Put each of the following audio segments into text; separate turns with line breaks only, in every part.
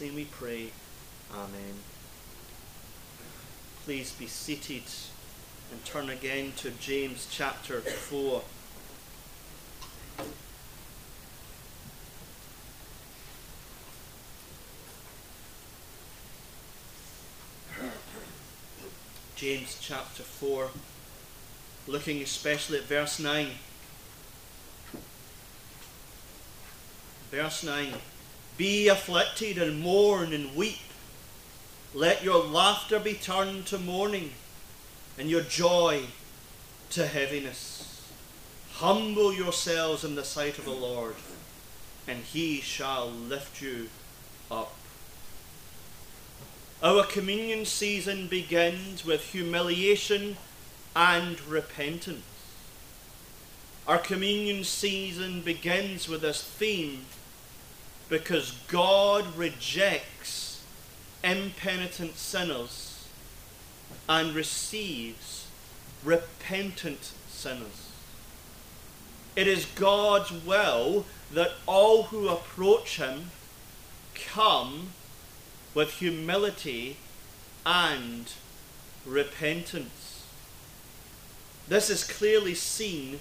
We pray. Amen. Please be seated and turn again to James chapter 4. James chapter 4, looking especially at verse 9. Verse 9 Be afflicted and mourn and weep. Let your laughter be turned to mourning and your joy to heaviness. Humble yourselves in the sight of the Lord, and he shall lift you up. Our communion season begins with humiliation and repentance. Our communion season begins with this theme because God rejects impenitent sinners and receives repentant sinners. It is God's will that all who approach Him come with humility and repentance. This is clearly seen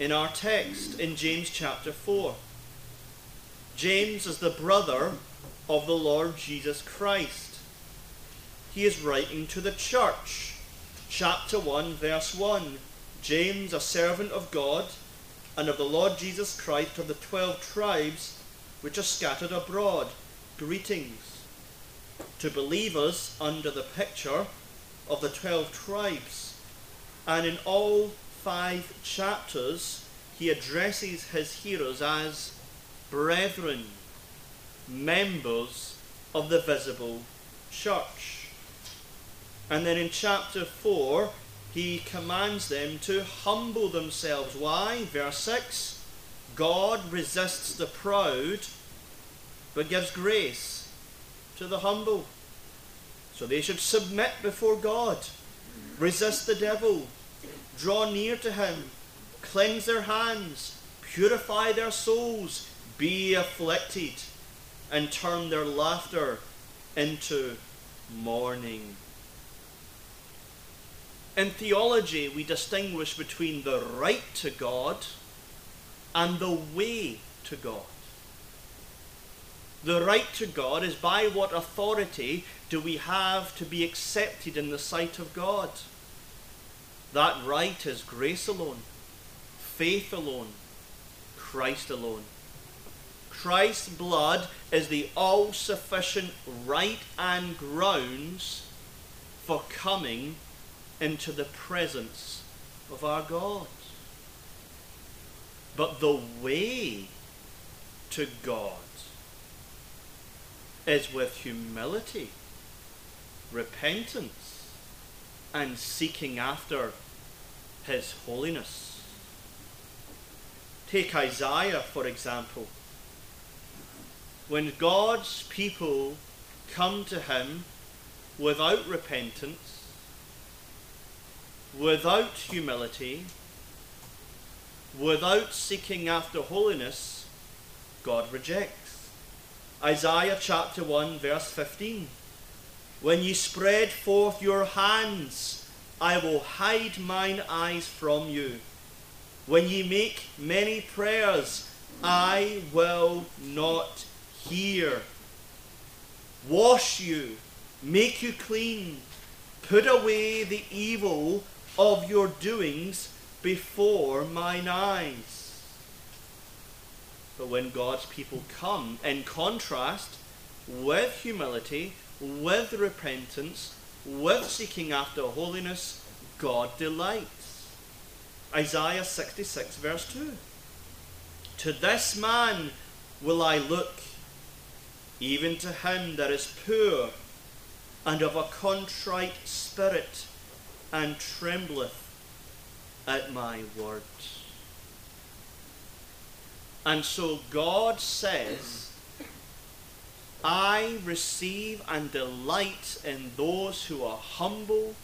in our text in James chapter 4. James is the brother of the Lord Jesus Christ. He is writing to the church. Chapter 1, verse 1. James, a servant of God and of the Lord Jesus Christ of the twelve tribes which are scattered abroad, greetings. To believers under the picture of the twelve tribes. And in all five chapters, he addresses his hearers as brethren, members of the visible church. And then in chapter 4, he commands them to humble themselves. Why? Verse 6 God resists the proud, but gives grace to the humble. So they should submit before God, resist the devil, draw near to him, cleanse their hands, purify their souls, be afflicted, and turn their laughter into mourning. In theology, we distinguish between the right to God and the way to God. The right to God is by what authority do we have to be accepted in the sight of God. That right is grace alone, faith alone, Christ alone. Christ's blood is the all sufficient right and grounds for coming into the presence of our God. But the way to God is with humility, repentance, and seeking after His holiness. Take Isaiah, for example. When God's people come to Him without repentance, without humility, without seeking after holiness, God rejects. Isaiah chapter 1, verse 15. When ye spread forth your hands, I will hide mine eyes from you. When ye make many prayers, I will not hear. Wash you, make you clean, put away the evil of your doings before mine eyes. But when God's people come, in contrast, with humility, with repentance, with seeking after holiness, God delights. Isaiah 66, verse 2. To this man will I look, even to him that is poor and of a contrite spirit, and trembleth at my word. And so God says, I receive and delight in those who are humble,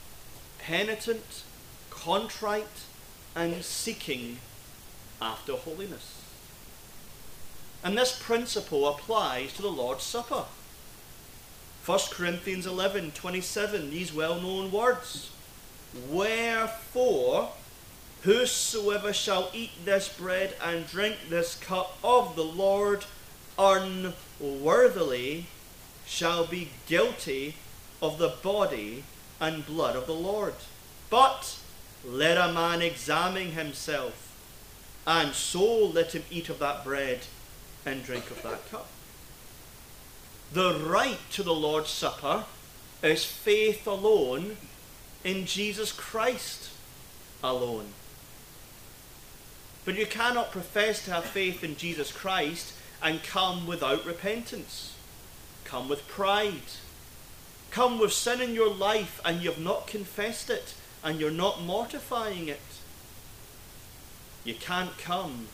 penitent, contrite, and seeking after holiness. And this principle applies to the Lord's Supper. 1 Corinthians 11 27, these well known words. Wherefore, whosoever shall eat this bread and drink this cup of the Lord unworthily shall be guilty of the body and blood of the Lord. But let a man examine himself, and so let him eat of that bread and drink of that cup. The right to the Lord's Supper is faith alone in Jesus Christ alone. But you cannot profess to have faith in Jesus Christ and come without repentance. Come with pride. Come with sin in your life and you have not confessed it and you're not mortifying it. You can't come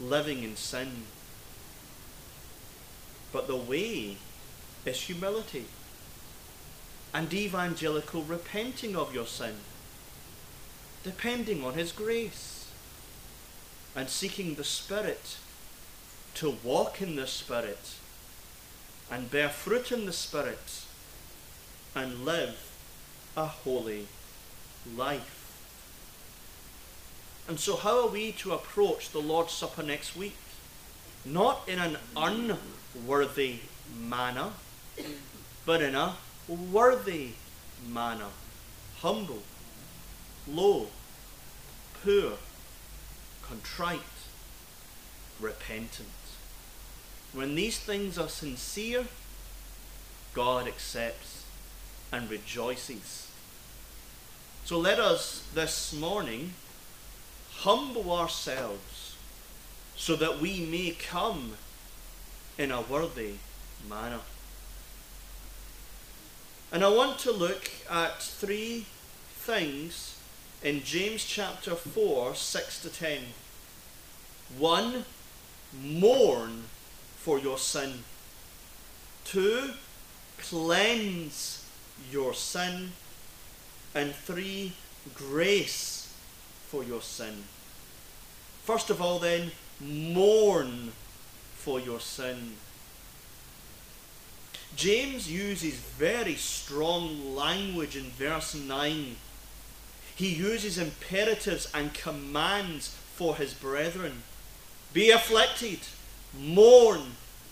living in sin. But the way is humility and evangelical repenting of your sin, depending on His grace, and seeking the Spirit to walk in the Spirit and bear fruit in the Spirit and live a holy life. And so, how are we to approach the Lord's Supper next week? Not in an unworthy manner, but in a worthy manner. Humble, low, poor, contrite, repentant. When these things are sincere, God accepts and rejoices. So let us this morning humble ourselves so that we may come in a worthy manner. And I want to look at three things in James chapter 4, 6 to 10. One, mourn for your sin. Two, cleanse your sin. And three, grace for your sin. First of all, then, mourn for your sin. James uses very strong language in verse 9. He uses imperatives and commands for his brethren. Be afflicted mourn,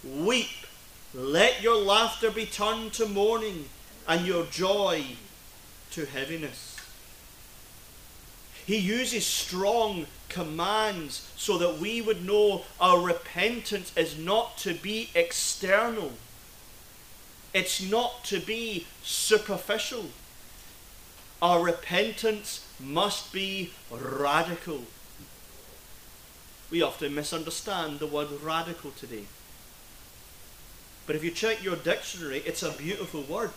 weep. Let your laughter be turned to mourning, and your joy to heaviness. He uses strong commands so that we would know our repentance is not to be external. It's not to be superficial. Our repentance must be radical. We often misunderstand the word radical today. But if you check your dictionary, it's a beautiful word.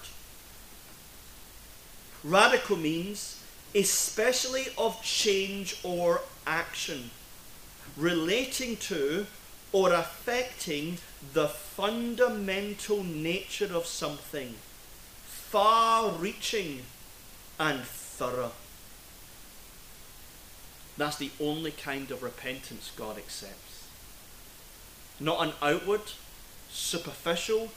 Radical means especially of change or action, relating to or affecting the fundamental nature of something, far reaching and thorough. That's the only kind of repentance God accepts. Not an outward, superficial,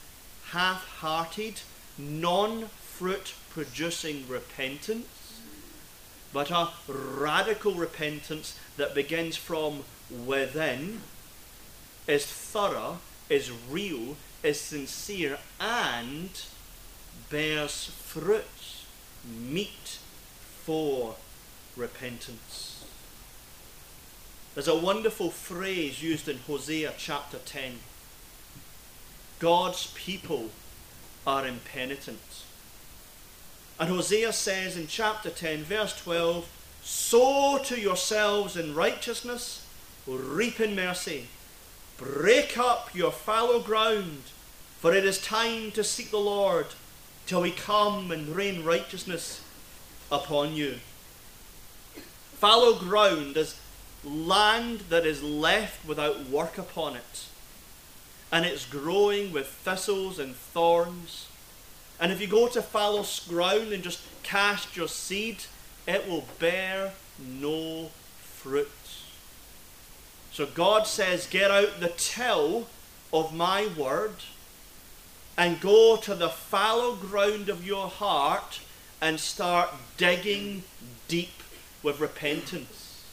half hearted, non fruit producing repentance, but a radical repentance that begins from within, is thorough, is real, is sincere, and bears fruit, meat for repentance. There's a wonderful phrase used in Hosea chapter 10. God's people are impenitent. And Hosea says in chapter 10, verse 12, Sow to yourselves in righteousness, reap in mercy. Break up your fallow ground, for it is time to seek the Lord till he come and rain righteousness upon you. Fallow ground is land that is left without work upon it, and it's growing with thistles and thorns. And if you go to fallow ground and just cast your seed, it will bear no fruit. So God says, Get out the till of my word, and go to the fallow ground of your heart and start digging deep with repentance.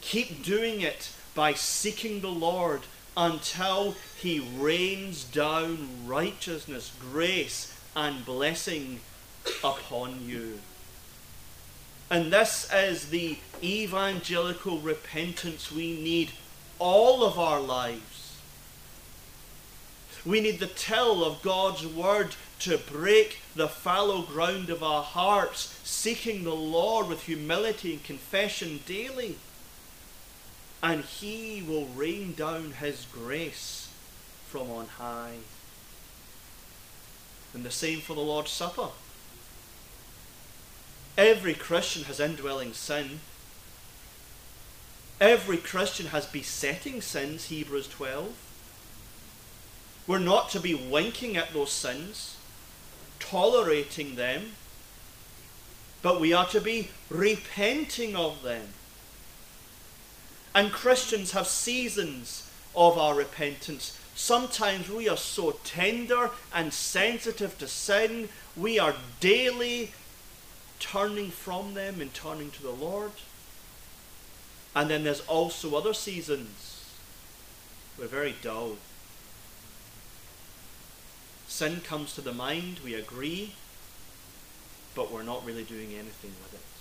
Keep doing it by seeking the Lord until He rains down righteousness, grace, and blessing upon you. And this is the evangelical repentance we need all of our lives. We need the till of God's word to break the fallow ground of our hearts, seeking the Lord with humility and confession daily. And He will rain down His grace from on high. And the same for the Lord's Supper. Every Christian has indwelling sin. Every Christian has besetting sins, Hebrews 12. We're not to be winking at those sins, tolerating them, but we are to be repenting of them. And Christians have seasons of our repentance. Sometimes we are so tender and sensitive to sin, we are daily turning from them and turning to the Lord. And then there's also other seasons. We're very dull. Sin comes to the mind, we agree, but we're not really doing anything with it.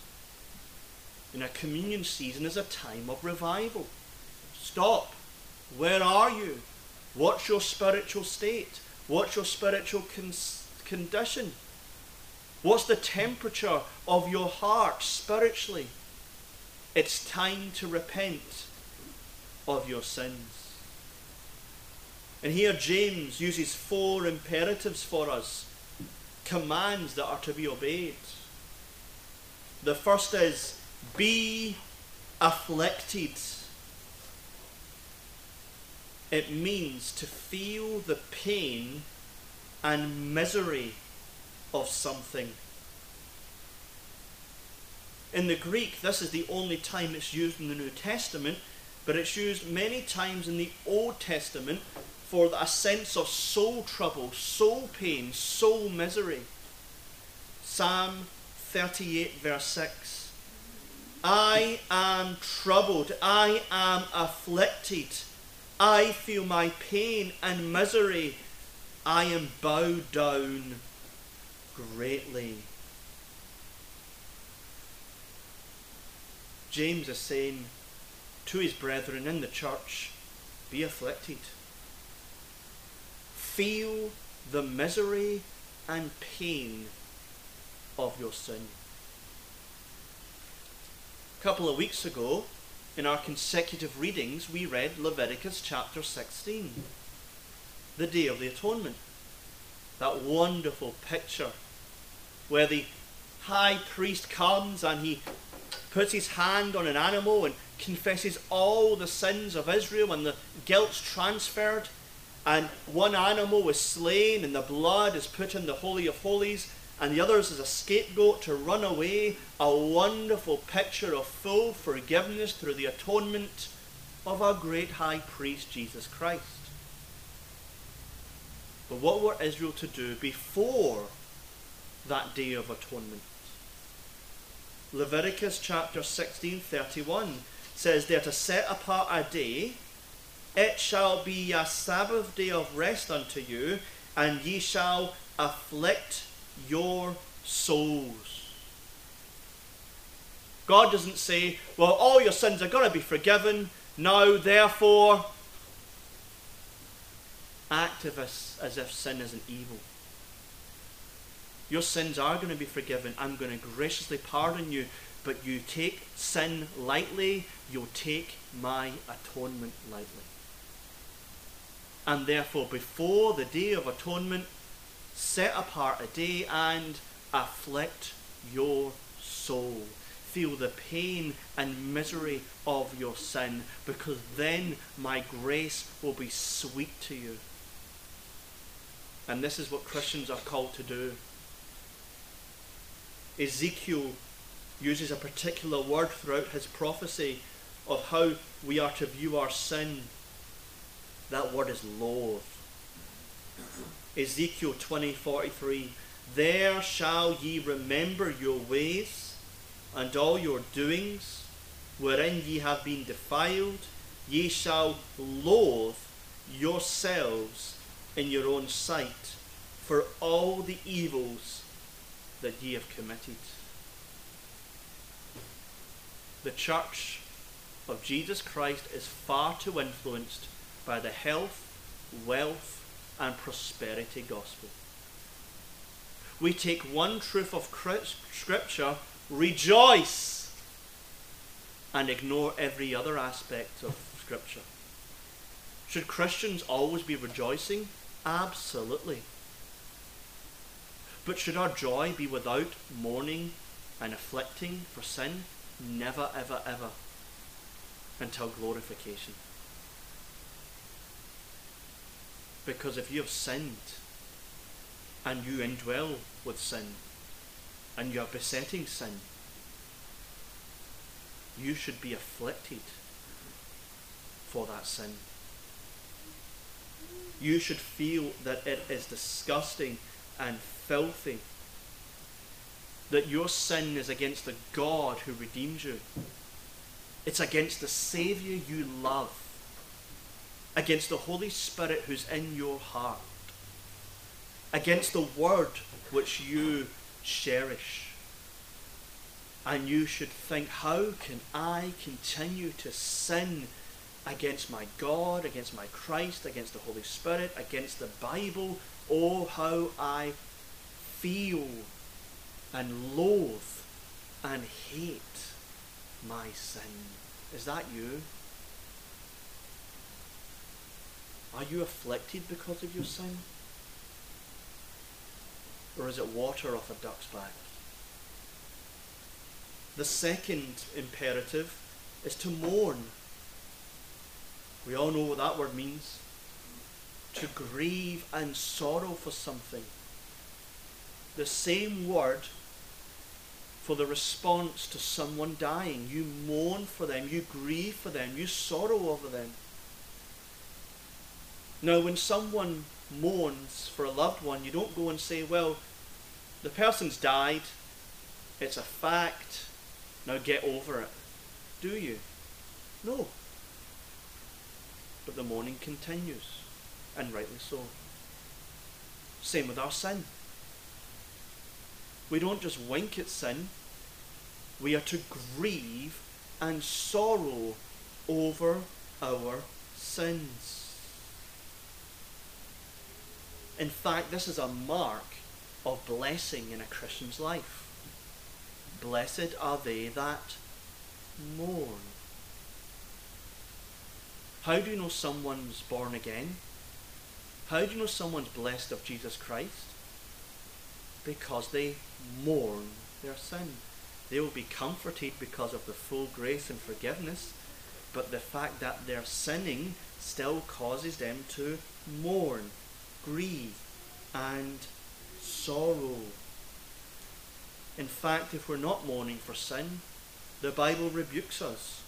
In a communion season is a time of revival. Stop. Where are you? What's your spiritual state? What's your spiritual con- condition? What's the temperature of your heart spiritually? It's time to repent of your sins. And here James uses four imperatives for us, commands that are to be obeyed. The first is be afflicted. It means to feel the pain and misery of something. In the Greek, this is the only time it's used in the New Testament, but it's used many times in the Old Testament for a sense of soul trouble, soul pain, soul misery. Psalm 38, verse 6. I am troubled, I am afflicted, I feel my pain and misery, I am bowed down greatly. James is saying to his brethren in the church, be afflicted. Feel the misery and pain of your sin. A couple of weeks ago, in our consecutive readings, we read Leviticus chapter 16, the Day of the Atonement. That wonderful picture where the high priest comes and he puts his hand on an animal and confesses all the sins of Israel and the guilt's transferred. And one animal is slain and the blood is put in the Holy of Holies, and the others is a scapegoat to run away. A wonderful picture of full forgiveness through the atonement of our great high priest Jesus Christ. But what were Israel to do before that day of atonement. Leviticus chapter 16, 31 says they're to set apart a day. It shall be a Sabbath day of rest unto you, and ye shall afflict your souls. God doesn't say, well, all your sins are going to be forgiven. Now, therefore, activists as if sin isn't evil. Your sins are going to be forgiven. I'm going to graciously pardon you. But you take sin lightly, you'll take my atonement lightly. And therefore, before the day of atonement, set apart a day and afflict your soul. Feel the pain and misery of your sin, because then my grace will be sweet to you. And this is what Christians are called to do. Ezekiel uses a particular word throughout his prophecy of how we are to view our sin. That word is loathe. Ezekiel 20:43 There shall ye remember your ways and all your doings wherein ye have been defiled. Ye shall loathe yourselves in your own sight for all the evils that ye have committed. The church of Jesus Christ is far too influenced by the health, wealth, and prosperity gospel. We take one truth of Scripture, rejoice, and ignore every other aspect of Scripture. Should Christians always be rejoicing? Absolutely. But should our joy be without mourning and afflicting for sin? Never, ever, ever. Until glorification. Because if you have sinned and you indwell with sin and you are besetting sin, you should be afflicted for that sin. You should feel that it is disgusting and filthy. That your sin is against the God who redeems you. It's against the Saviour you love against the Holy Spirit who's in your heart, against the Word which you cherish. And you should think, how can I continue to sin against my God, against my Christ, against the Holy Spirit, against the Bible? Oh, how I feel and loathe and hate my sin. Is that you? Are you afflicted because of your sin? Or is it water off a duck's back? The second imperative is to mourn. We all know what that word means. To grieve and sorrow for something. The same word for the response to someone dying. You mourn for them, you grieve for them, you sorrow over them. Now, when someone mourns for a loved one, you don't go and say, well, the person's died, it's a fact, now get over it. Do you? No. But the mourning continues, and rightly so. Same with our sin. We don't just wink at sin, we are to grieve and sorrow over our sins. In fact, this is a mark of blessing in a Christian's life. Blessed are they that mourn. How do you know someone's born again? How do you know someone's blessed of Jesus Christ? Because they mourn their sin. They will be comforted because of the full grace and forgiveness, but the fact that they're sinning still causes them to mourn grief, and sorrow. In fact, if we're not mourning for sin, the Bible rebukes us.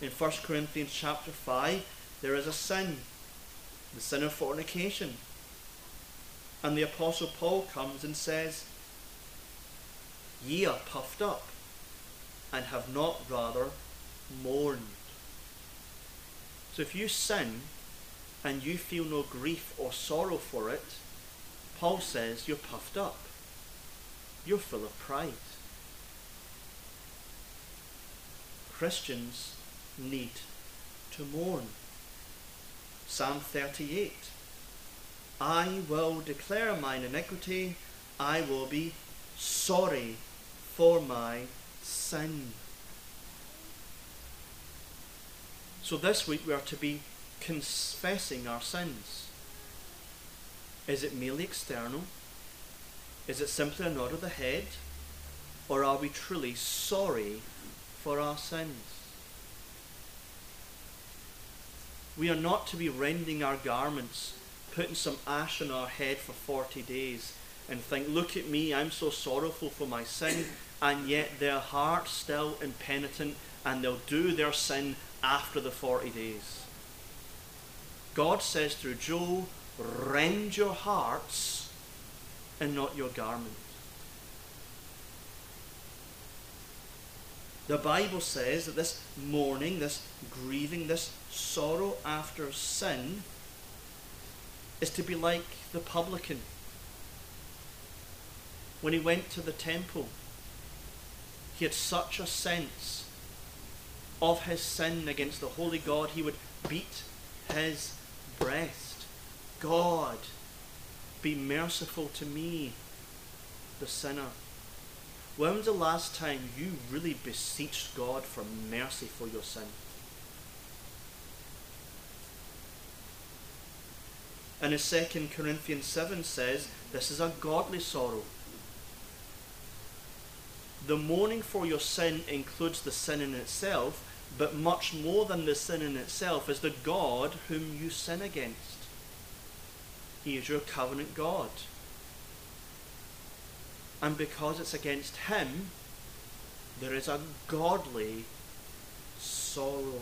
In 1 Corinthians chapter 5, there is a sin, the sin of fornication. And the Apostle Paul comes and says, Ye are puffed up, and have not rather mourned. So if you sin, and you feel no grief or sorrow for it, Paul says you're puffed up. You're full of pride. Christians need to mourn. Psalm 38 I will declare mine iniquity, I will be sorry for my sin. So this week we are to be confessing our sins? Is it merely external? Is it simply a nod of the head? Or are we truly sorry for our sins? We are not to be rending our garments, putting some ash on our head for 40 days, and think, look at me, I'm so sorrowful for my sin, and yet their heart's still impenitent, and they'll do their sin after the 40 days. God says through Joel, rend your hearts and not your garments. The Bible says that this mourning, this grieving, this sorrow after sin is to be like the publican. When he went to the temple, he had such a sense of his sin against the holy God, he would beat his breast. God, be merciful to me, the sinner. When was the last time you really beseeched God for mercy for your sin? And as 2 Corinthians 7 says, this is a godly sorrow. The mourning for your sin includes the sin in itself, but much more than the sin in itself is the God whom you sin against. He is your covenant God. And because it's against Him, there is a godly sorrow.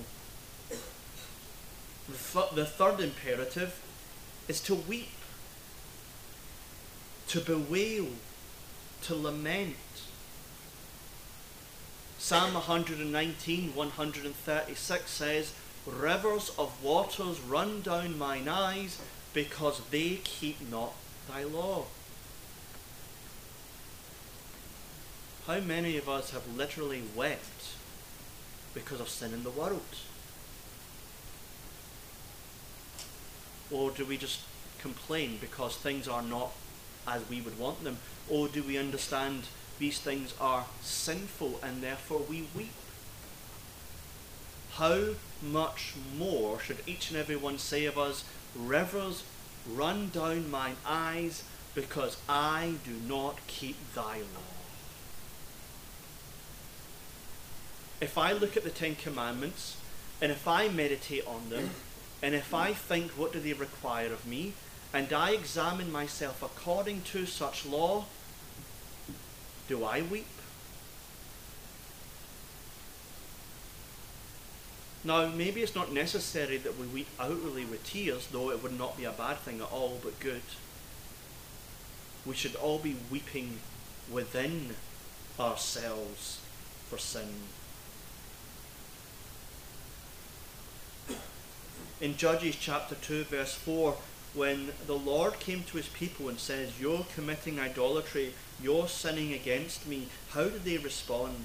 The third imperative is to weep, to bewail, to lament. Psalm 119, 136 says, Rivers of waters run down mine eyes because they keep not thy law. How many of us have literally wept because of sin in the world? Or do we just complain because things are not as we would want them? Or do we understand these things are sinful and therefore we weep. How much more should each and every one say of us, Rivers run down mine eyes because I do not keep thy law. If I look at the Ten Commandments and if I meditate on them and if I think what do they require of me and I examine myself according to such law, do I weep? Now, maybe it's not necessary that we weep outwardly with tears, though it would not be a bad thing at all, but good. We should all be weeping within ourselves for sin. In Judges chapter 2, verse 4, when the Lord came to his people and says, You're committing idolatry, you're sinning against me, how did they respond?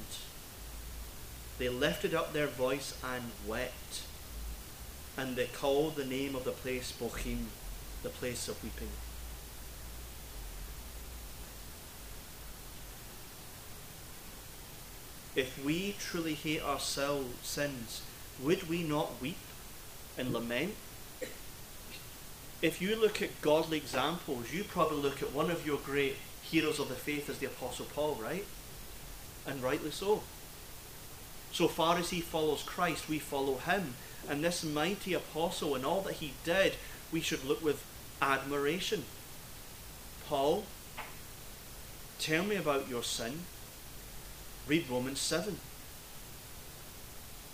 They lifted up their voice and wept, and they called the name of the place Bochim, the place of weeping. If we truly hate our sins, would we not weep and lament? If you look at godly examples, you probably look at one of your great heroes of the faith as the Apostle Paul, right? And rightly so. So far as he follows Christ, we follow him. And this mighty apostle and all that he did, we should look with admiration. Paul, tell me about your sin. Read Romans 7.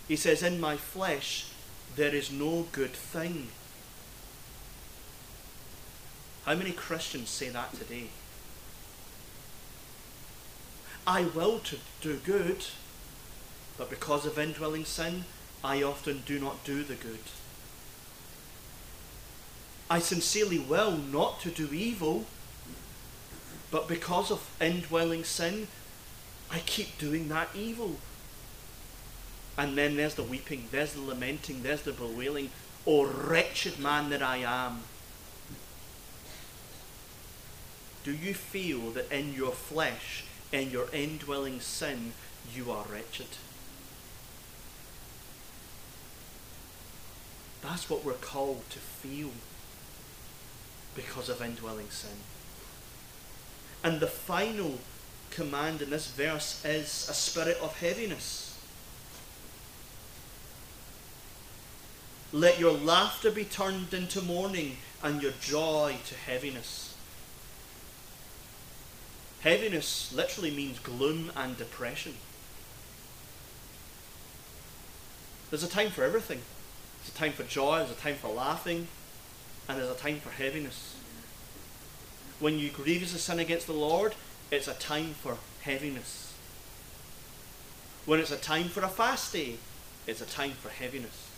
He says, In my flesh there is no good thing. How many Christians say that today? I will to do good, but because of indwelling sin, I often do not do the good. I sincerely will not to do evil, but because of indwelling sin, I keep doing that evil. And then there's the weeping, there's the lamenting, there's the bewailing. Oh, wretched man that I am. Do you feel that in your flesh in your indwelling sin, you are wretched. That's what we're called to feel because of indwelling sin. And the final command in this verse is a spirit of heaviness. Let your laughter be turned into mourning and your joy to heaviness. Heaviness literally means gloom and depression. There's a time for everything. There's a time for joy, there's a time for laughing, and there's a time for heaviness. When you grievously sin against the Lord, it's a time for heaviness. When it's a time for a fast day, it's a time for heaviness.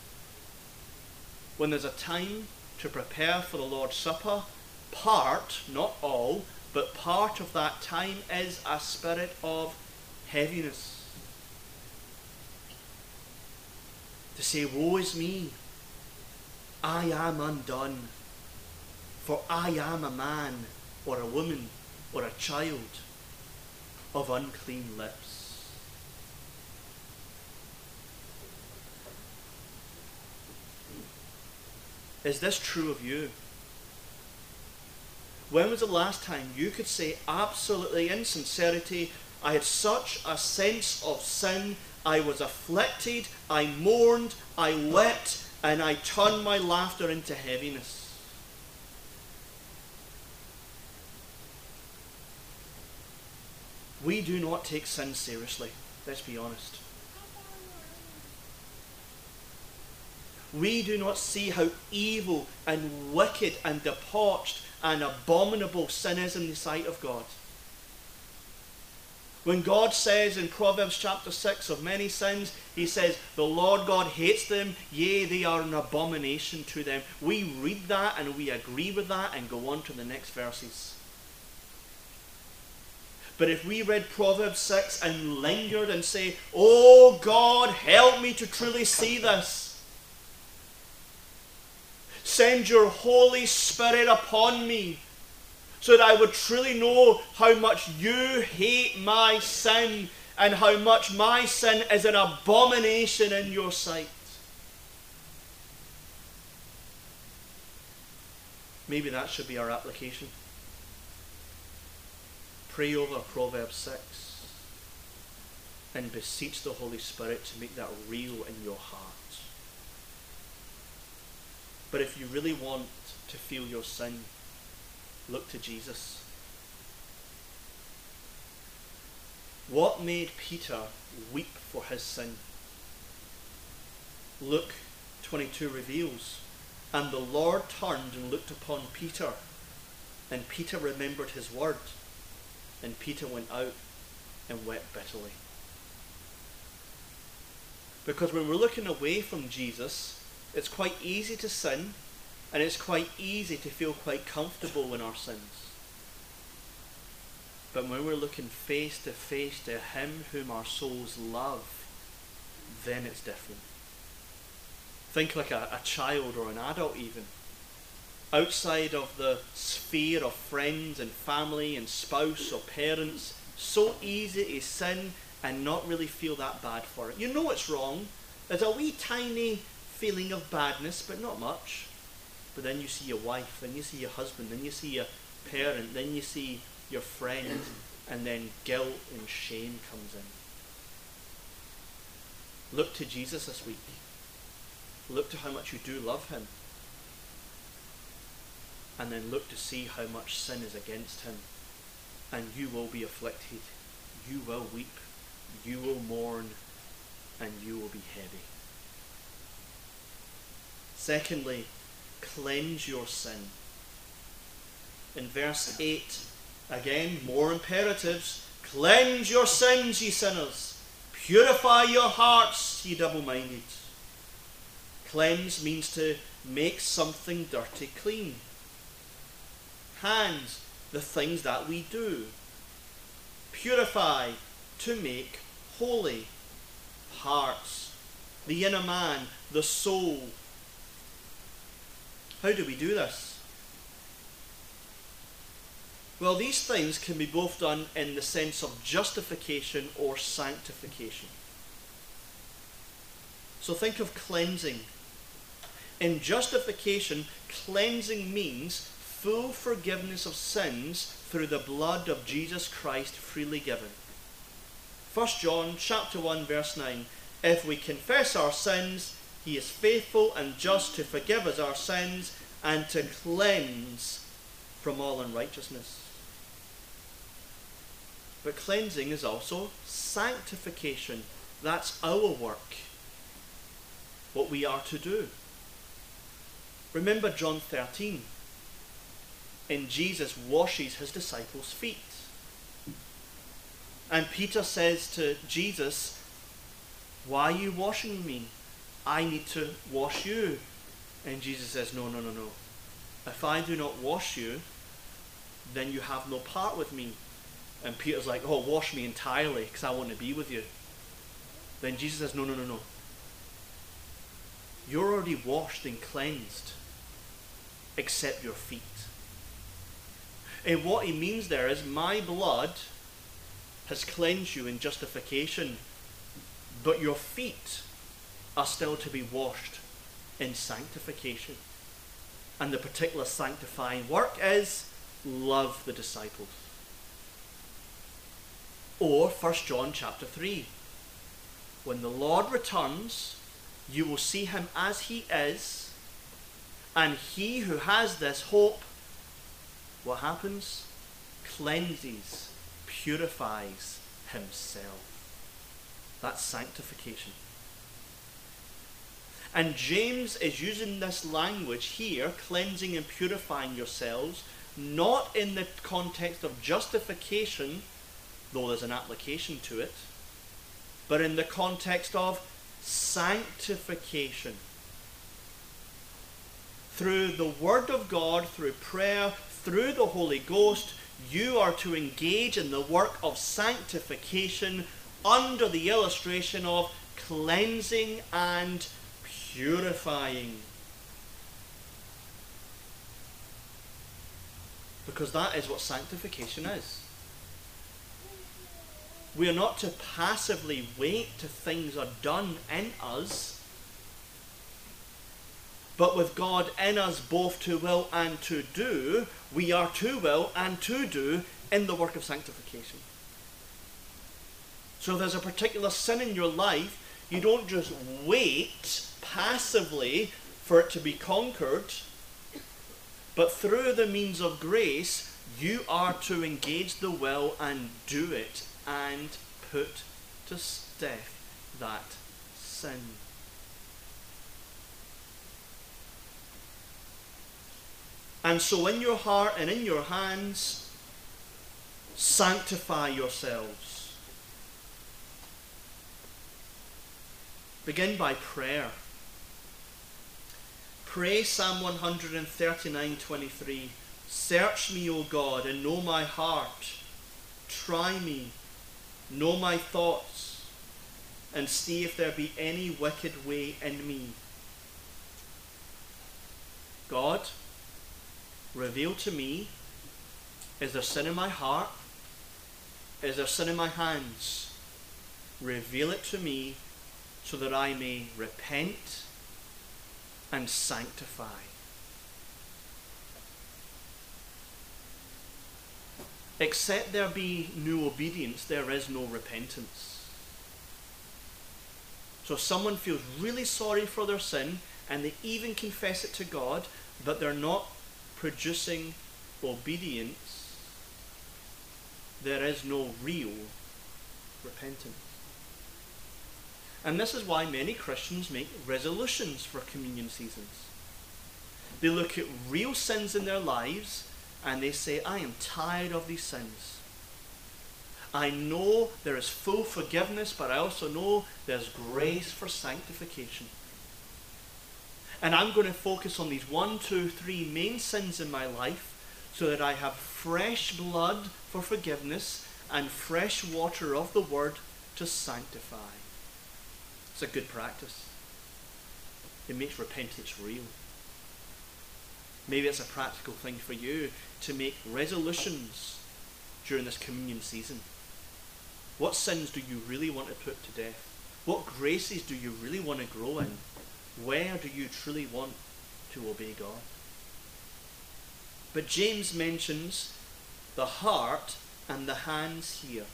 When there's a time to prepare for the Lord's Supper, part, not all, but part of that time is a spirit of heaviness. To say, Woe is me, I am undone, for I am a man, or a woman, or a child of unclean lips. Is this true of you? When was the last time you could say absolutely in sincerity, I had such a sense of sin, I was afflicted, I mourned, I wept, and I turned my laughter into heaviness? We do not take sin seriously, let's be honest. We do not see how evil and wicked and debauched and abominable sin is in the sight of God. When God says in Proverbs chapter 6 of many sins, He says, The Lord God hates them, yea, they are an abomination to them. We read that and we agree with that and go on to the next verses. But if we read Proverbs 6 and lingered and say, Oh God, help me to truly see this. Send your Holy Spirit upon me so that I would truly know how much you hate my sin and how much my sin is an abomination in your sight. Maybe that should be our application. Pray over Proverbs 6 and beseech the Holy Spirit to make that real in your heart. But if you really want to feel your sin, look to Jesus. What made Peter weep for his sin? Luke 22 reveals, And the Lord turned and looked upon Peter, and Peter remembered his word, and Peter went out and wept bitterly. Because when we're looking away from Jesus, it's quite easy to sin, and it's quite easy to feel quite comfortable in our sins. But when we're looking face to face to Him whom our souls love, then it's different. Think like a, a child or an adult, even. Outside of the sphere of friends and family and spouse or parents, so easy to sin and not really feel that bad for it. You know it's wrong. There's a wee tiny feeling of badness, but not much. But then you see your wife, then you see your husband, then you see your parent, then you see your friend, and then guilt and shame comes in. Look to Jesus this week. Look to how much you do love him. And then look to see how much sin is against him. And you will be afflicted. You will weep. You will mourn. And you will be heavy. Secondly, cleanse your sin. In verse 8, again, more imperatives. Cleanse your sins, ye sinners. Purify your hearts, ye double minded. Cleanse means to make something dirty clean. Hands, the things that we do. Purify, to make holy. Hearts, the inner man, the soul, how do we do this? Well, these things can be both done in the sense of justification or sanctification. So think of cleansing. In justification, cleansing means full forgiveness of sins through the blood of Jesus Christ freely given. 1 John chapter 1 verse 9 If we confess our sins, he is faithful and just to forgive us our sins and to cleanse from all unrighteousness. But cleansing is also sanctification. That's our work. What we are to do. Remember John 13. And Jesus washes his disciples' feet. And Peter says to Jesus, Why are you washing me? I need to wash you. And Jesus says, No, no, no, no. If I do not wash you, then you have no part with me. And Peter's like, Oh, wash me entirely because I want to be with you. Then Jesus says, No, no, no, no. You're already washed and cleansed, except your feet. And what he means there is, My blood has cleansed you in justification, but your feet are still to be washed in sanctification. And the particular sanctifying work is love the disciples. Or 1 John chapter 3. When the Lord returns, you will see him as he is, and he who has this hope, what happens? Cleanses, purifies himself. That's sanctification. And James is using this language here, cleansing and purifying yourselves, not in the context of justification, though there's an application to it, but in the context of sanctification. Through the Word of God, through prayer, through the Holy Ghost, you are to engage in the work of sanctification under the illustration of cleansing and purifying. Because that is what sanctification is. We are not to passively wait till things are done in us, but with God in us both to will and to do, we are to will and to do in the work of sanctification. So if there's a particular sin in your life, you don't just wait passively for it to be conquered, but through the means of grace, you are to engage the will and do it and put to death that sin. And so, in your heart and in your hands, sanctify yourselves. Begin by prayer. Pray Psalm 139:23. Search me, O God, and know my heart. Try me, know my thoughts, and see if there be any wicked way in me. God, reveal to me is there sin in my heart? Is there sin in my hands? Reveal it to me so that I may repent and sanctify. Except there be no obedience, there is no repentance. So if someone feels really sorry for their sin and they even confess it to God, but they're not producing obedience, there is no real repentance. And this is why many Christians make resolutions for communion seasons. They look at real sins in their lives and they say, I am tired of these sins. I know there is full forgiveness, but I also know there's grace for sanctification. And I'm going to focus on these one, two, three main sins in my life so that I have fresh blood for forgiveness and fresh water of the Word to sanctify. It's a good practice. It makes repentance real. Maybe it's a practical thing for you to make resolutions during this communion season. What sins do you really want to put to death? What graces do you really want to grow in? Where do you truly want to obey God? But James mentions the heart and the hands here.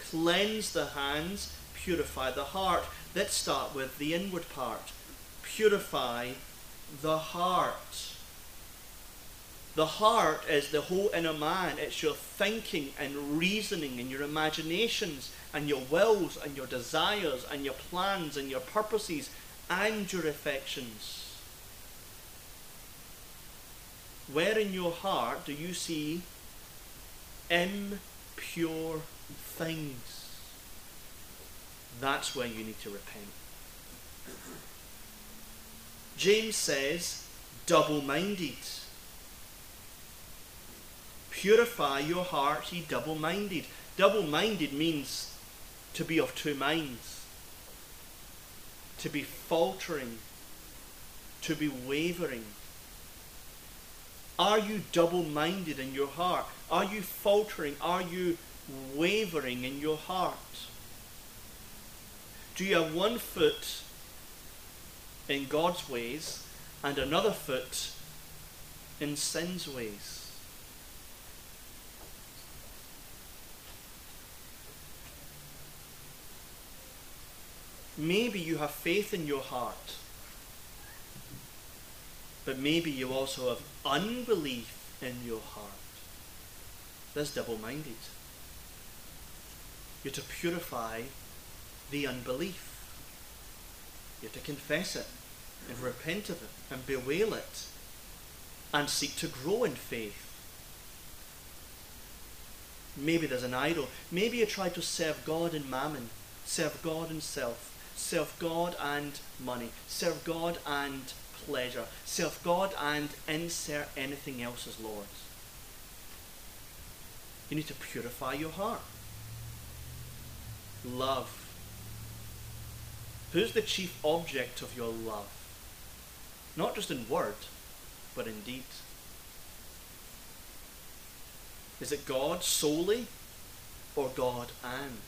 Cleanse the hands, purify the heart. Let's start with the inward part. Purify the heart. The heart is the whole inner man. It's your thinking and reasoning and your imaginations and your wills and your desires and your plans and your purposes and your affections. Where in your heart do you see impure things? That's where you need to repent. James says, double minded. Purify your heart, ye double minded. Double minded means to be of two minds, to be faltering, to be wavering. Are you double minded in your heart? Are you faltering? Are you wavering in your heart? Do you have one foot in God's ways and another foot in sin's ways? Maybe you have faith in your heart, but maybe you also have unbelief in your heart. That's double minded. You're to purify the unbelief. You're to confess it and repent of it and bewail it and seek to grow in faith. Maybe there's an idol. Maybe you try to serve God and mammon, serve God and self serve God and money, serve God and pleasure, serve God and insert anything else as Lord. You need to purify your heart. Love. Who's the chief object of your love? Not just in word, but in deed. Is it God solely or God and?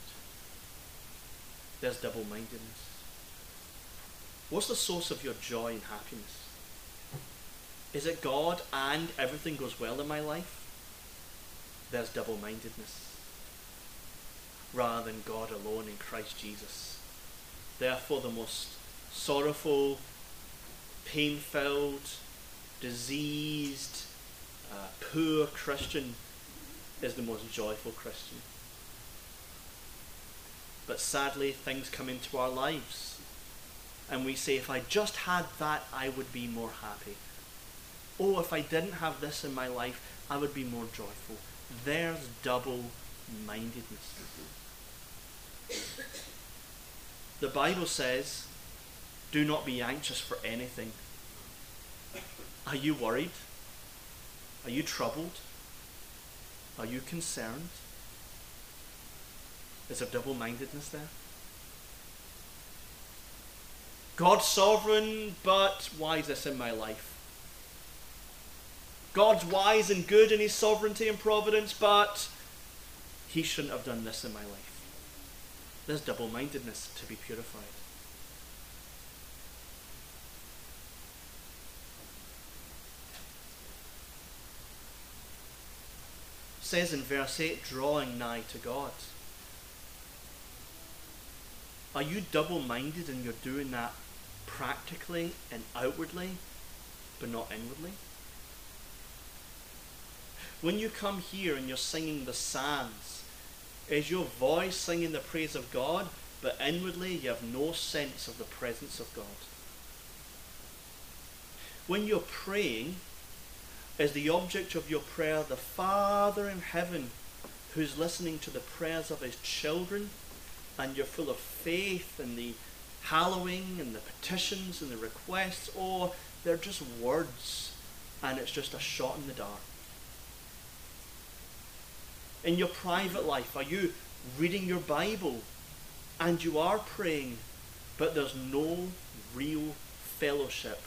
There's double mindedness. What's the source of your joy and happiness? Is it God and everything goes well in my life? There's double mindedness. Rather than God alone in Christ Jesus. Therefore, the most sorrowful, pain filled, diseased, uh, poor Christian is the most joyful Christian. But sadly, things come into our lives. And we say, if I just had that, I would be more happy. Oh, if I didn't have this in my life, I would be more joyful. There's double mindedness. The Bible says, do not be anxious for anything. Are you worried? Are you troubled? Are you concerned? Is there double mindedness there? God's sovereign, but why is this in my life? God's wise and good in his sovereignty and providence, but he shouldn't have done this in my life. There's double mindedness to be purified. says in verse 8, drawing nigh to God. Are you double minded and you're doing that practically and outwardly, but not inwardly? When you come here and you're singing the psalms, is your voice singing the praise of God, but inwardly you have no sense of the presence of God? When you're praying, is the object of your prayer the Father in heaven who's listening to the prayers of his children, and you're full of faith in the hallowing and the petitions and the requests, or they're just words and it's just a shot in the dark? In your private life, are you reading your Bible and you are praying, but there's no real fellowship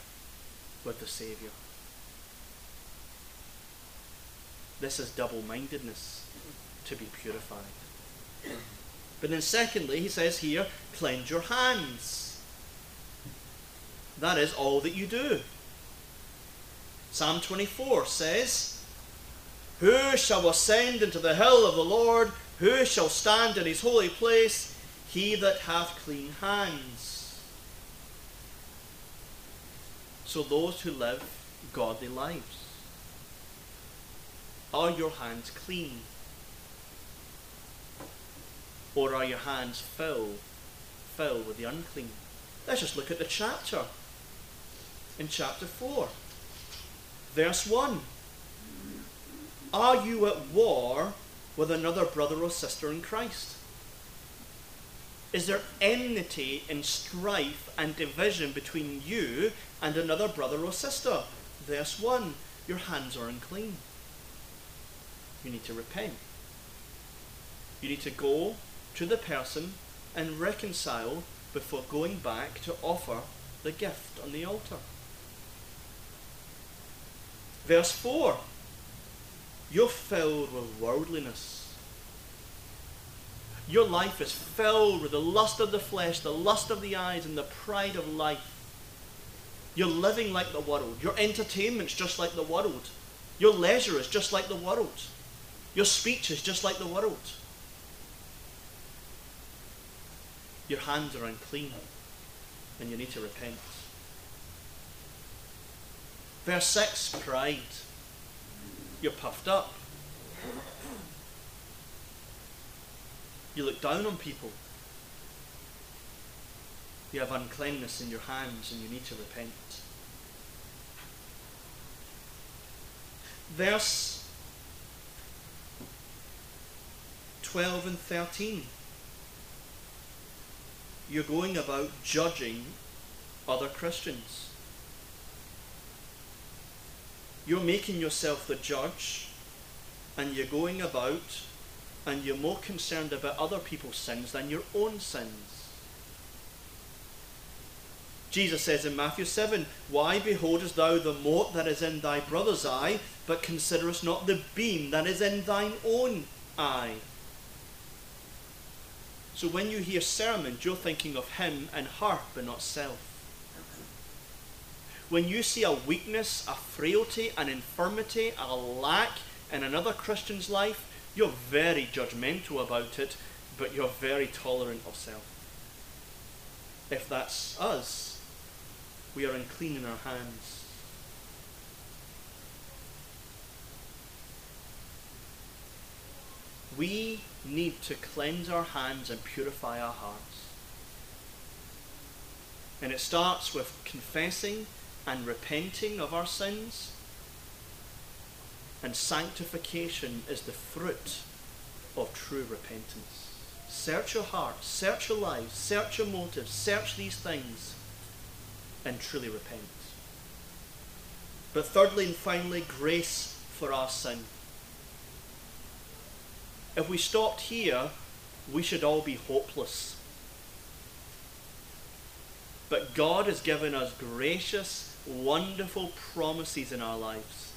with the Saviour? This is double mindedness to be purified. But then, secondly, he says here, cleanse your hands. That is all that you do. Psalm 24 says, Who shall ascend into the hill of the Lord? Who shall stand in his holy place? He that hath clean hands. So, those who live godly lives. Are your hands clean? Or are your hands filled, filled with the unclean? Let's just look at the chapter. In chapter 4, verse 1. Are you at war with another brother or sister in Christ? Is there enmity and strife and division between you and another brother or sister? Verse 1 Your hands are unclean. You need to repent. You need to go to the person and reconcile before going back to offer the gift on the altar. Verse 4 You're filled with worldliness. Your life is filled with the lust of the flesh, the lust of the eyes, and the pride of life. You're living like the world. Your entertainment's just like the world. Your leisure is just like the world. Your speech is just like the world. Your hands are unclean and you need to repent. Verse 6 pride. You're puffed up. You look down on people. You have uncleanness in your hands and you need to repent. Verse 12 and 13 you're going about judging other Christians. You're making yourself the judge, and you're going about and you're more concerned about other people's sins than your own sins. Jesus says in Matthew 7, Why beholdest thou the mote that is in thy brother's eye, but considerest not the beam that is in thine own eye? So when you hear sermons, you're thinking of him and her, but not self. When you see a weakness, a frailty, an infirmity, a lack in another Christian's life, you're very judgmental about it, but you're very tolerant of self. If that's us, we are unclean in our hands. We need to cleanse our hands and purify our hearts. And it starts with confessing and repenting of our sins. And sanctification is the fruit of true repentance. Search your heart, search your lives, search your motives, search these things, and truly repent. But thirdly and finally, grace for our sin. If we stopped here, we should all be hopeless. But God has given us gracious, wonderful promises in our lives.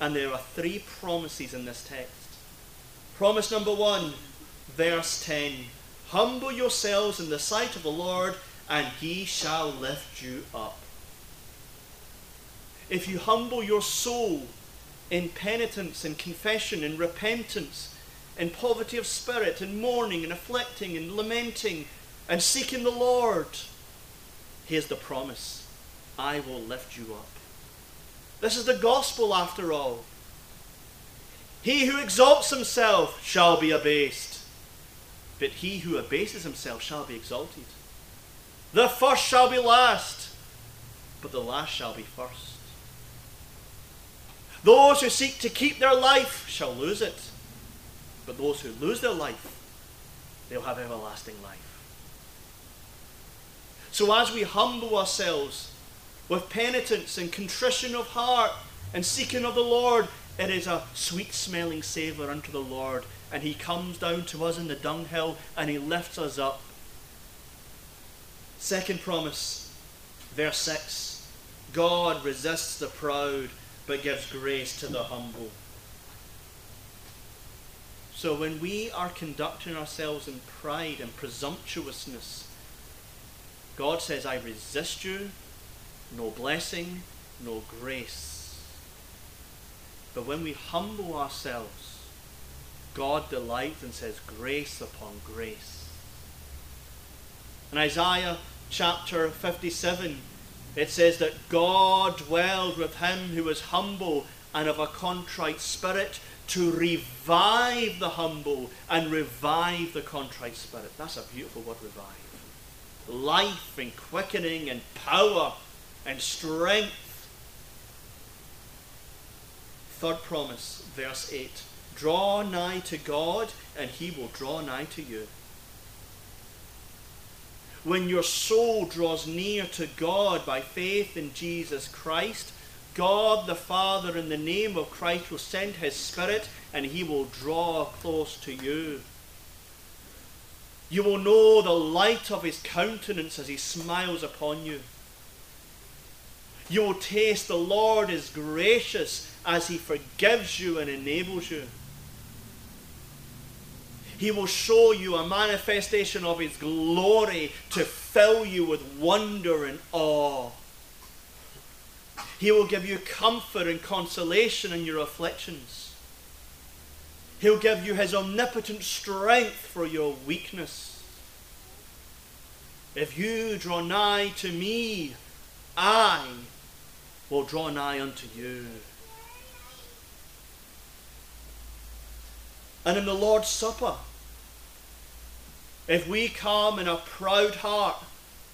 And there are three promises in this text. Promise number one, verse 10 Humble yourselves in the sight of the Lord, and he shall lift you up. If you humble your soul in penitence and confession and repentance, in poverty of spirit, in mourning and afflicting and lamenting and seeking the Lord, here's the promise I will lift you up. This is the gospel after all. He who exalts himself shall be abased, but he who abases himself shall be exalted. The first shall be last, but the last shall be first. Those who seek to keep their life shall lose it but those who lose their life, they'll have everlasting life. So as we humble ourselves with penitence and contrition of heart and seeking of the Lord, it is a sweet smelling savour unto the Lord. And he comes down to us in the dunghill and he lifts us up. Second promise, verse 6 God resists the proud but gives grace to the humble. So when we are conducting ourselves in pride and presumptuousness, God says, I resist you, no blessing, no grace. But when we humble ourselves, God delights and says, grace upon grace. In Isaiah chapter 57, it says that God dwelled with him who was humble and of a contrite spirit to revive the humble and revive the contrite spirit. That's a beautiful word, revive. Life and quickening and power and strength. third promise, verse 8 Draw nigh to God, and he will draw nigh to you. When your soul draws near to God by faith in Jesus Christ, God the Father, in the name of Christ, will send his Spirit and he will draw close to you. You will know the light of his countenance as he smiles upon you. You will taste the Lord is gracious as he forgives you and enables you. He will show you a manifestation of his glory to fill you with wonder and awe. He will give you comfort and consolation in your afflictions. He'll give you his omnipotent strength for your weakness. If you draw nigh to me, I will draw nigh unto you. And in the Lord's Supper, if we come in a proud heart,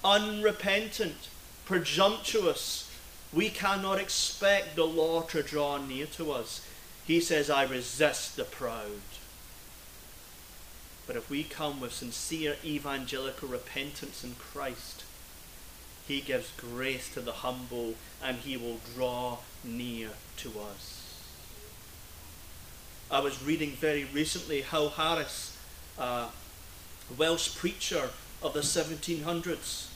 unrepentant, presumptuous, we cannot expect the Lord to draw near to us. He says, I resist the proud. But if we come with sincere evangelical repentance in Christ, He gives grace to the humble and He will draw near to us. I was reading very recently Howell Harris, a Welsh preacher of the 1700s,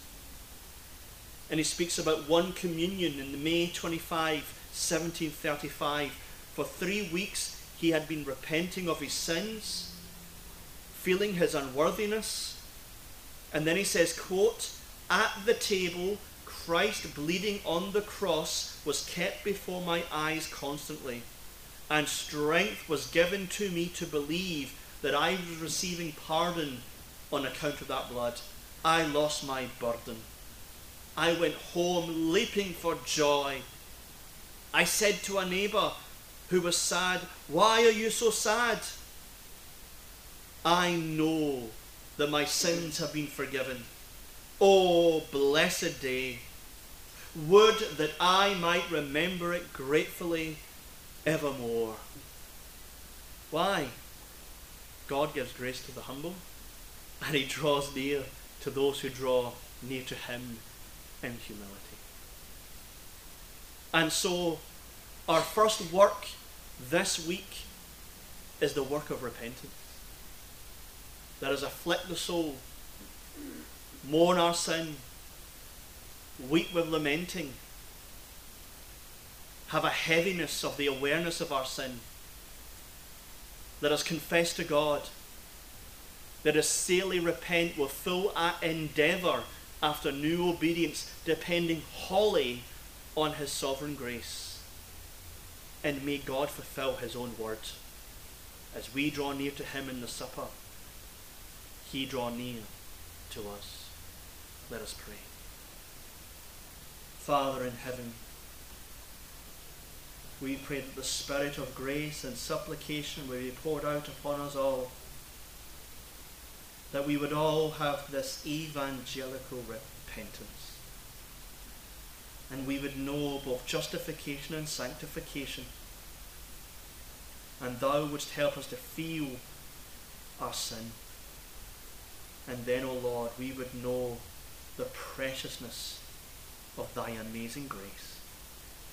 and he speaks about one communion in May 25, 1735. For three weeks he had been repenting of his sins, feeling his unworthiness. And then he says, quote, At the table, Christ bleeding on the cross was kept before my eyes constantly, and strength was given to me to believe that I was receiving pardon on account of that blood. I lost my burden. I went home leaping for joy. I said to a neighbour who was sad, Why are you so sad? I know that my sins have been forgiven. Oh, blessed day! Would that I might remember it gratefully evermore. Why? God gives grace to the humble, and He draws near to those who draw near to Him in humility. And so, our first work this week is the work of repentance. That is, afflict the soul, mourn our sin, weep with lamenting, have a heaviness of the awareness of our sin. Let us confess to God. Let us sincerely repent with full endeavour after new obedience, depending wholly on His sovereign grace. And may God fulfill His own word. As we draw near to Him in the supper, He draw near to us. Let us pray. Father in heaven, we pray that the Spirit of grace and supplication will be poured out upon us all that we would all have this evangelical repentance. And we would know both justification and sanctification. And thou wouldst help us to feel our sin. And then, O oh Lord, we would know the preciousness of thy amazing grace.